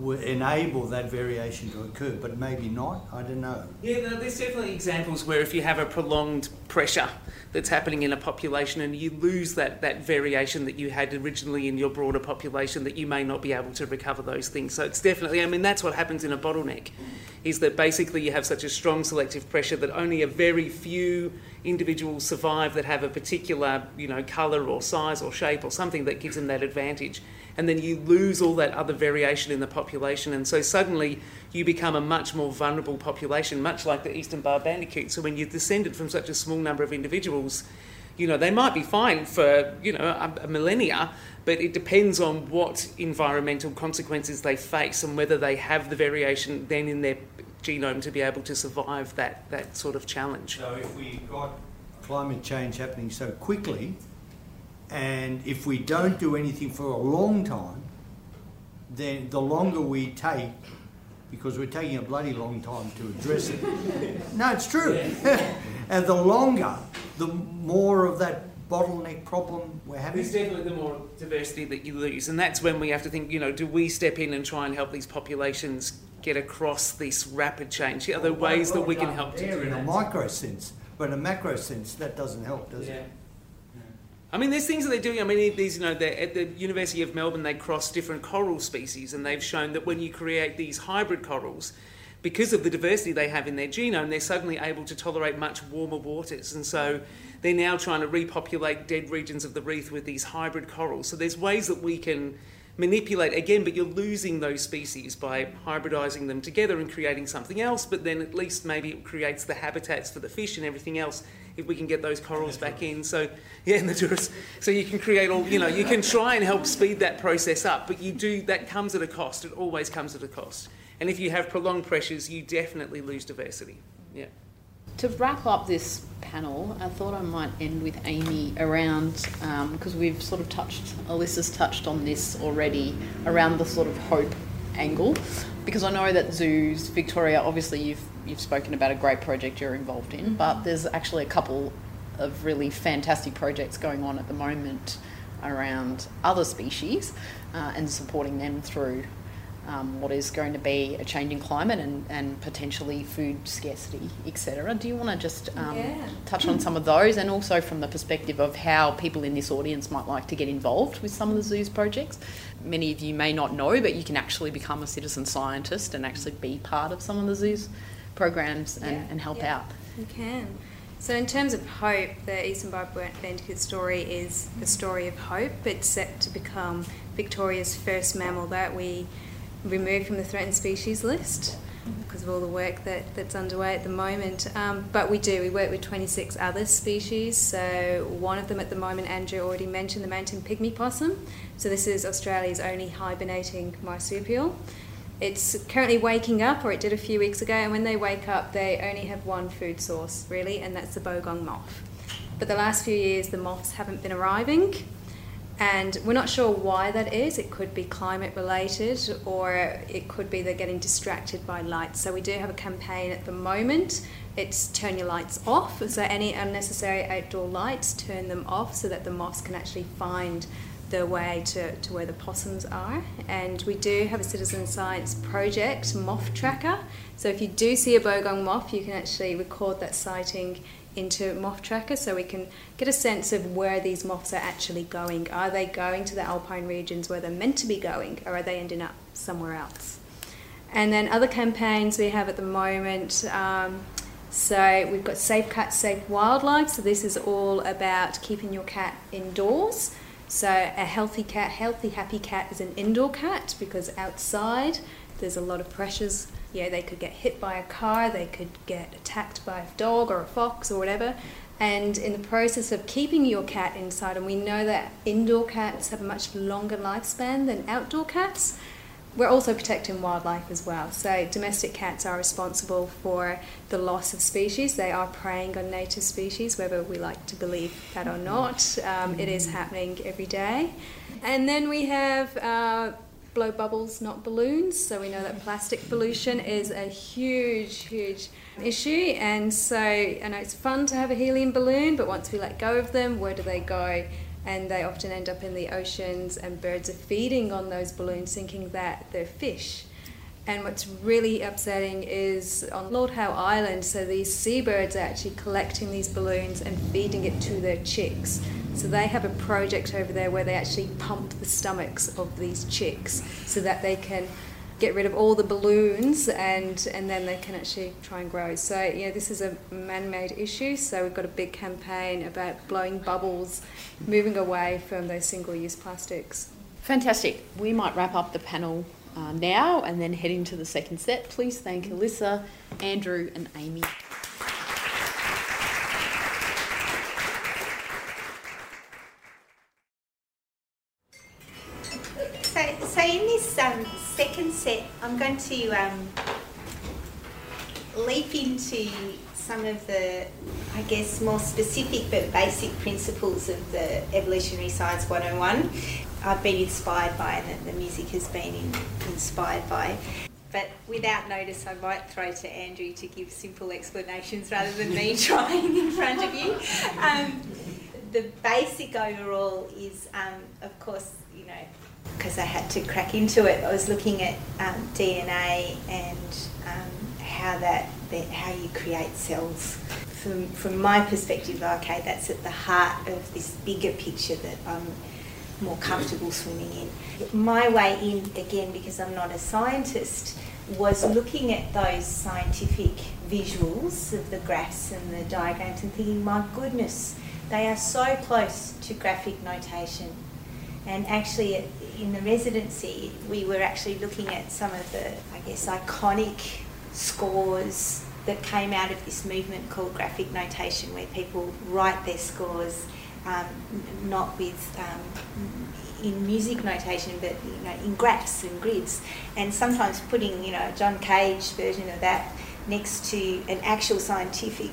enable that variation to occur, but maybe not. I don't know. Yeah, there's definitely examples where if you have a prolonged pressure that's happening in a population and you lose that, that variation that you had originally in your broader population, that you may not be able to recover those things. So it's definitely, I mean, that's what happens in a bottleneck, is that basically you have such a strong selective pressure that only a very few individuals survive that have a particular, you know, colour or size or shape or something that gives them that advantage and then you lose all that other variation in the population. And so suddenly you become a much more vulnerable population, much like the eastern barred bandicoot. So when you're descended from such a small number of individuals, you know, they might be fine for, you know, a, a millennia, but it depends on what environmental consequences they face and whether they have the variation then in their genome to be able to survive that, that sort of challenge. So if we got climate change happening so quickly, and if we don't do anything for a long time, then the longer we take, because we're taking a bloody long time to address it. *laughs* no, it's true. *laughs* and the longer, the more of that bottleneck problem we're having. There's definitely the more diversity that you lose. And that's when we have to think, you know, do we step in and try and help these populations get across this rapid change? Are there well, ways well, that we can help to do in that? a micro sense, but in a macro sense, that doesn't help, does yeah. it? I mean, there's things that they're doing. I mean, these, you know, at the University of Melbourne, they cross different coral species, and they've shown that when you create these hybrid corals, because of the diversity they have in their genome, they're suddenly able to tolerate much warmer waters. And so they're now trying to repopulate dead regions of the reef with these hybrid corals. So there's ways that we can manipulate again, but you're losing those species by hybridizing them together and creating something else. But then at least maybe it creates the habitats for the fish and everything else if we can get those corals back in. So yeah, *laughs* and the tourists. So you can create all you know. You can try and help speed that process up, but you do that comes at a cost. It always comes at a cost. And if you have prolonged pressures, you definitely lose diversity. Yeah. To wrap up this panel, I thought I might end with Amy around because um, we've sort of touched, Elissa's touched on this already around the sort of hope angle. Because I know that zoos, Victoria, obviously you've you've spoken about a great project you're involved in, but there's actually a couple of really fantastic projects going on at the moment around other species uh, and supporting them through um, what is going to be a changing climate and, and potentially food scarcity, etc. Do you want to just um, yeah. touch on some of those and also from the perspective of how people in this audience might like to get involved with some of the zoos projects? Many of you may not know, but you can actually become a citizen scientist and actually be part of some of the zoos programs and, yeah. and help yeah. out. You can. So, in terms of hope, the Eastern Barred Bandicoot story is a story of hope. It's set to become Victoria's first mammal that we removed from the threatened species list because of all the work that, that's underway at the moment. Um, but we do, we work with 26 other species. So, one of them at the moment, Andrew already mentioned, the mountain pygmy possum. So, this is Australia's only hibernating marsupial. It's currently waking up, or it did a few weeks ago, and when they wake up, they only have one food source, really, and that's the bogong moth. But the last few years, the moths haven't been arriving. And we're not sure why that is. It could be climate related or it could be they're getting distracted by lights. So we do have a campaign at the moment. It's turn your lights off. So any unnecessary outdoor lights, turn them off so that the moths can actually find their way to, to where the possums are. And we do have a citizen science project, Moth Tracker. So if you do see a bogong moth, you can actually record that sighting into moth tracker so we can get a sense of where these moths are actually going. Are they going to the alpine regions where they're meant to be going, or are they ending up somewhere else? And then other campaigns we have at the moment. Um, so we've got Safe Cat, Safe Wildlife. So this is all about keeping your cat indoors. So a healthy cat, healthy, happy cat is an indoor cat because outside there's a lot of pressures yeah, they could get hit by a car, they could get attacked by a dog or a fox or whatever. And in the process of keeping your cat inside, and we know that indoor cats have a much longer lifespan than outdoor cats, we're also protecting wildlife as well. So, domestic cats are responsible for the loss of species. They are preying on native species, whether we like to believe that or not. Um, it is happening every day. And then we have uh, blow bubbles, not balloons. So we know that plastic pollution is a huge, huge issue. And so I know it's fun to have a helium balloon, but once we let go of them, where do they go? And they often end up in the oceans, and birds are feeding on those balloons, thinking that they're fish. And what's really upsetting is on Lord Howe Island, so these seabirds are actually collecting these balloons and feeding it to their chicks. So they have a project over there where they actually pump the stomachs of these chicks so that they can get rid of all the balloons and and then they can actually try and grow. So yeah, this is a man-made issue. So we've got a big campaign about blowing bubbles, moving away from those single-use plastics. Fantastic. We might wrap up the panel uh, now and then heading to the second set. Please thank Elissa, Andrew, and Amy. So in this um, second set, I'm going to um, leap into some of the, I guess, more specific but basic principles of the Evolutionary Science 101. I've been inspired by and the music has been in, inspired by. But without notice, I might throw to Andrew to give simple explanations rather than me *laughs* trying in front of you. Um, the basic overall is, um, of course, you know, because I had to crack into it. I was looking at um, DNA and um, how that, that how you create cells. From from my perspective, okay, that's at the heart of this bigger picture that I'm more comfortable swimming in. My way in again, because I'm not a scientist, was looking at those scientific visuals of the graphs and the diagrams and thinking, my goodness, they are so close to graphic notation. And actually, in the residency, we were actually looking at some of the, I guess, iconic scores that came out of this movement called graphic notation, where people write their scores um, not with um, in music notation, but you know, in graphs and grids, and sometimes putting you know a John Cage version of that next to an actual scientific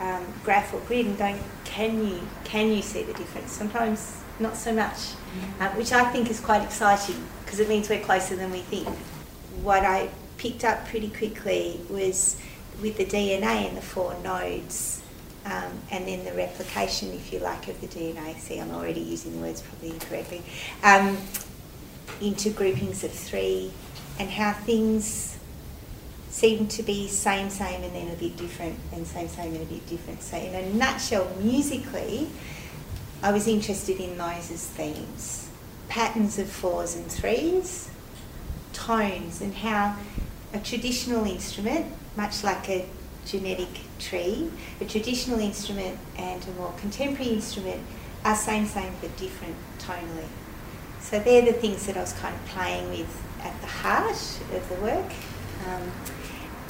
um, graph or grid, and going, can you can you see the difference? Sometimes not so much, uh, which I think is quite exciting because it means we're closer than we think. What I picked up pretty quickly was with the DNA and the four nodes, um, and then the replication, if you like, of the DNA. See, I'm already using the words probably incorrectly. Um, into groupings of three, and how things seem to be same, same, and then a bit different, and same, same, and a bit different. So, in a nutshell, musically, I was interested in those as themes patterns of fours and threes, tones, and how a traditional instrument, much like a genetic tree, a traditional instrument and a more contemporary instrument are same, same but different tonally. So they're the things that I was kind of playing with at the heart of the work. Um,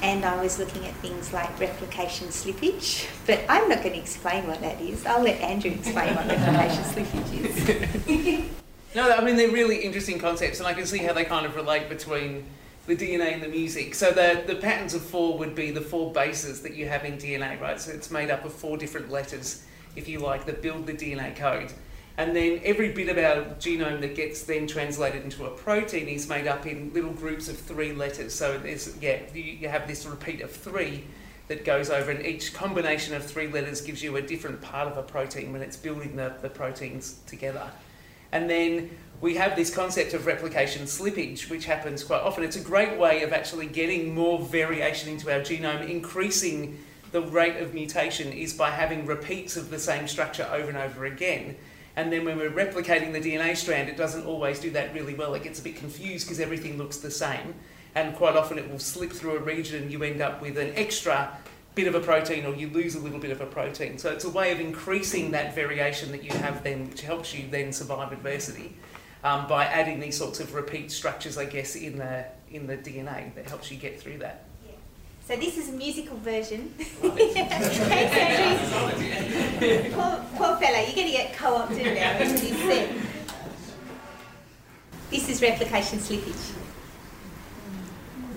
and I was looking at things like replication slippage, *laughs* but I'm not going to explain what that is. I'll let Andrew explain what replication *laughs* slippage is. *laughs* No, I mean they're really interesting concepts, and I can see how they kind of relate between the DNA and the music. So the the patterns of four would be the four bases that you have in DNA, right? So it's made up of four different letters, if you like, that build the DNA code. And then every bit of our genome that gets then translated into a protein is made up in little groups of three letters. So there's yeah, you, you have this repeat of three that goes over, and each combination of three letters gives you a different part of a protein when it's building the, the proteins together. And then we have this concept of replication slippage, which happens quite often. It's a great way of actually getting more variation into our genome, increasing the rate of mutation is by having repeats of the same structure over and over again. And then when we're replicating the DNA strand, it doesn't always do that really well. It gets a bit confused because everything looks the same. And quite often it will slip through a region and you end up with an extra bit of a protein or you lose a little bit of a protein. So it's a way of increasing that variation that you have then, which helps you then survive adversity um, by adding these sorts of repeat structures, I guess, in the, in the DNA that helps you get through that. So this is a musical version. *laughs* Thanks, *laughs* poor, poor fella, you're going to get co-opted now into this set. This is replication slippage.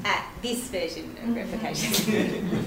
Ah, this version of replication *laughs* slippage.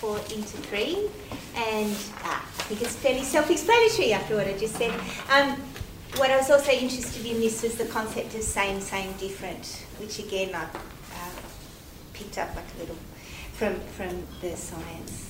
Four into three, and uh, I think it's fairly self-explanatory after what I just said. Um, what I was also interested in this was the concept of same, same, different, which again I uh, picked up like a little from from the science.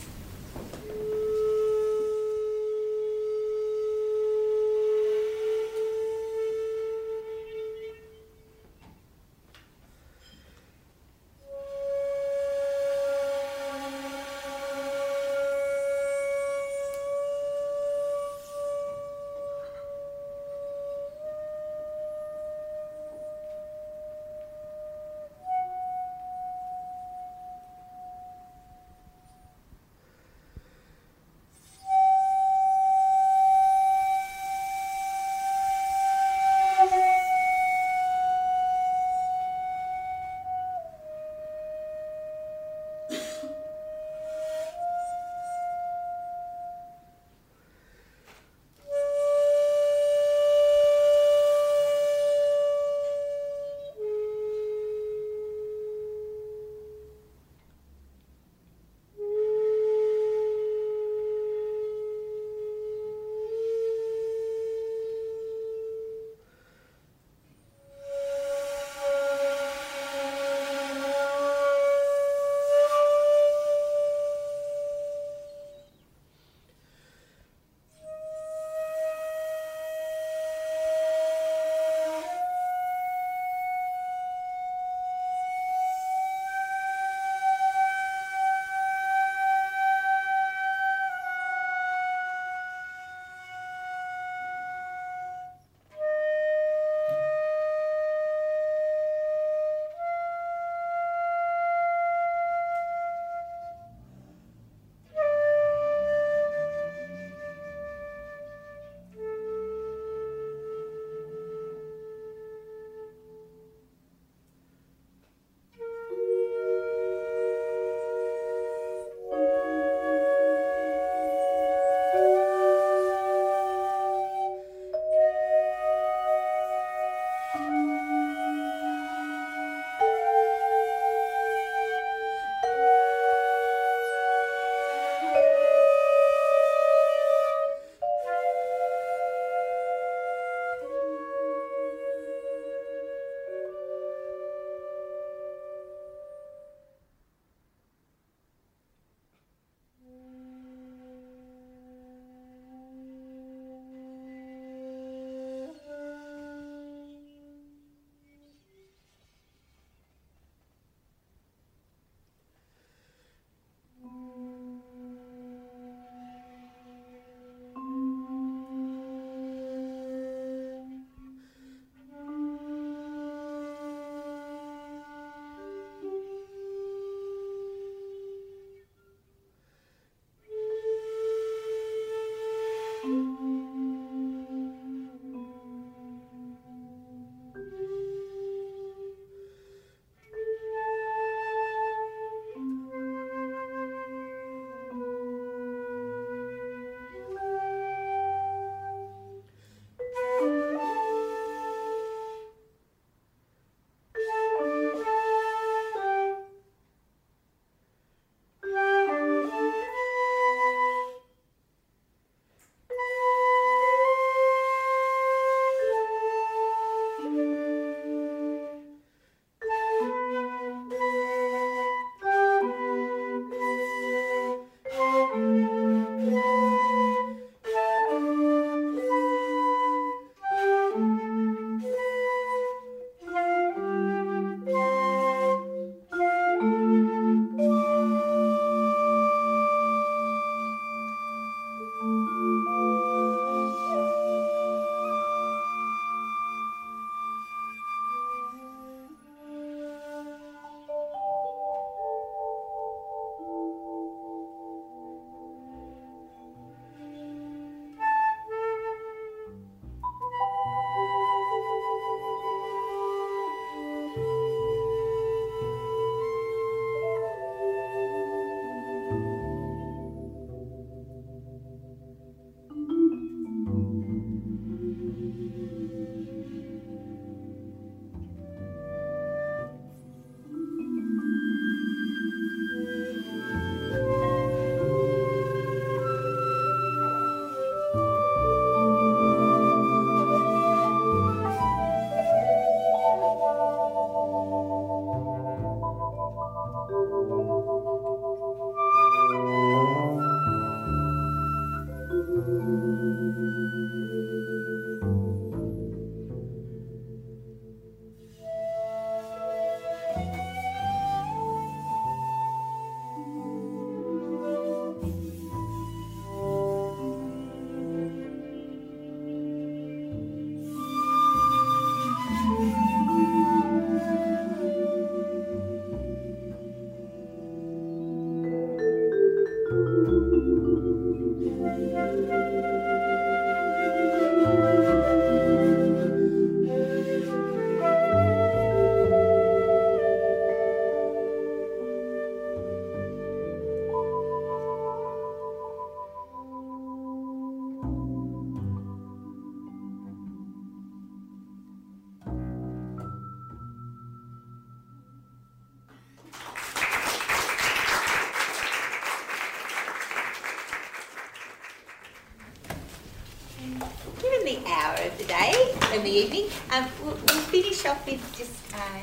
Evening, um, we'll, we'll finish off with just uh,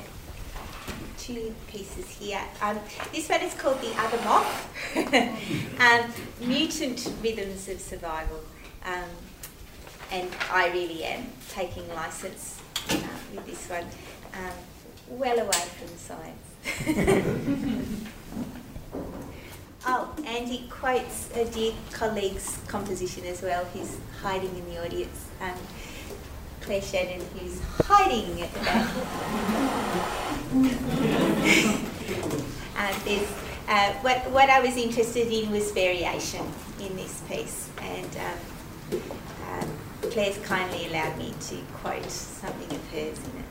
two pieces here. Um, this one is called The Other Moth, *laughs* um, Mutant Rhythms of Survival. Um, and I really am taking license uh, with this one, um, well away from science. *laughs* Oh, and he quotes a dear colleague's composition as well, who's hiding in the audience. Claire Shannon, who's hiding at the back. uh, what, what I was interested in was variation in this piece, and um, um, Claire's kindly allowed me to quote something of hers in it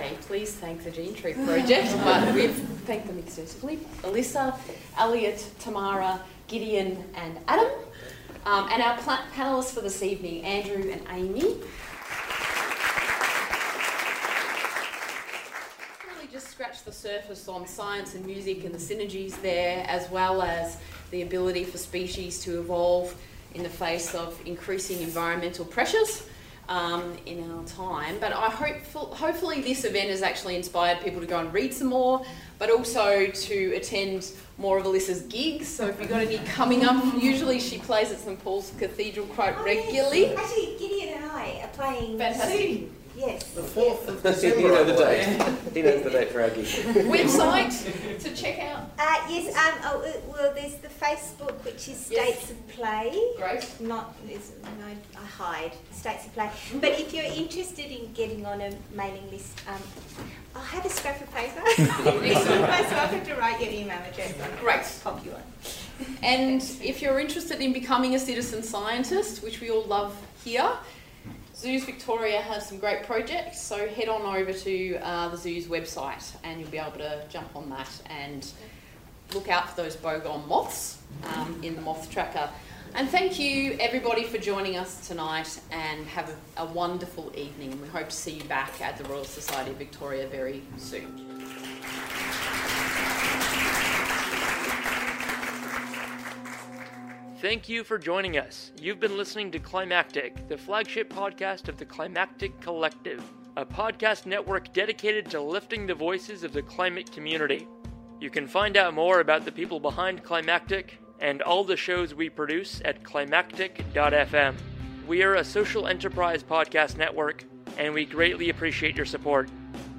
say, please thank the Gene Tree Project, *laughs* but we've thanked them extensively. Elissa, Elliot, Tamara, Gideon, and Adam. Um, and our pl- panelists for this evening, Andrew and Amy. Really just scratched the surface on science and music and the synergies there, as well as the ability for species to evolve in the face of increasing environmental pressures um, in our time. But I hope, hopefully, this event has actually inspired people to go and read some more, but also to attend more of Elissa's gigs. So if you've got any coming up, usually she plays at St Paul's Cathedral quite Oh, regularly. Yes. Actually, Gideon and I are playing Fantastic. soon. Yes. The 4th of *laughs* you December. the I date. believe. The date for our gig. Website to check out. Uh, yes, um, oh, uh, well, there's the Facebook, which is Yes. States of Play. Great. Not, there's no, I hide States of Play. But if you're interested in getting on a mailing list, um, I'll have a scrap of paper. Next to my so I have to write your email address on. Great. Pop you on. And if you're interested in becoming a citizen scientist, which we all love here, Zoos Victoria has some great projects. So head on over to uh, the Zoos website and you'll be able to jump on that and look out for those bogong moths um, in the moth tracker. And thank you everybody for joining us tonight and have a, a wonderful evening. We hope to see you back at the Royal Society of Victoria very soon. Thank you for joining us. You've been listening to Climactic, the flagship podcast of the Climactic Collective, a podcast network dedicated to lifting the voices of the climate community. You can find out more about the people behind Climactic and all the shows we produce at climactic.fm. We are a social enterprise podcast network, and we greatly appreciate your support.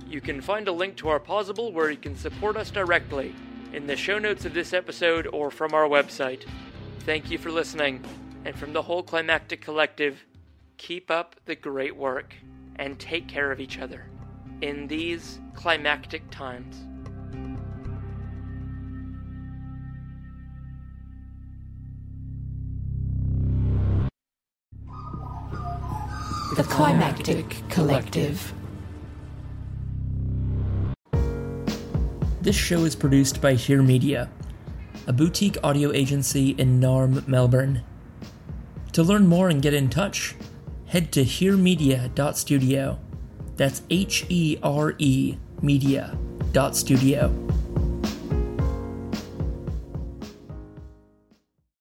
You can find a link to our Pozible where you can support us directly in the show notes of this episode or from our website. Thank you for listening, and from the whole Climactic Collective, keep up the great work and take care of each other in these climactic times. The Climactic Collective. This show is produced by Here Media, a boutique audio agency in Naarm, Melbourne. To learn more and get in touch, head to heremedia.studio. That's H E R E media.studio.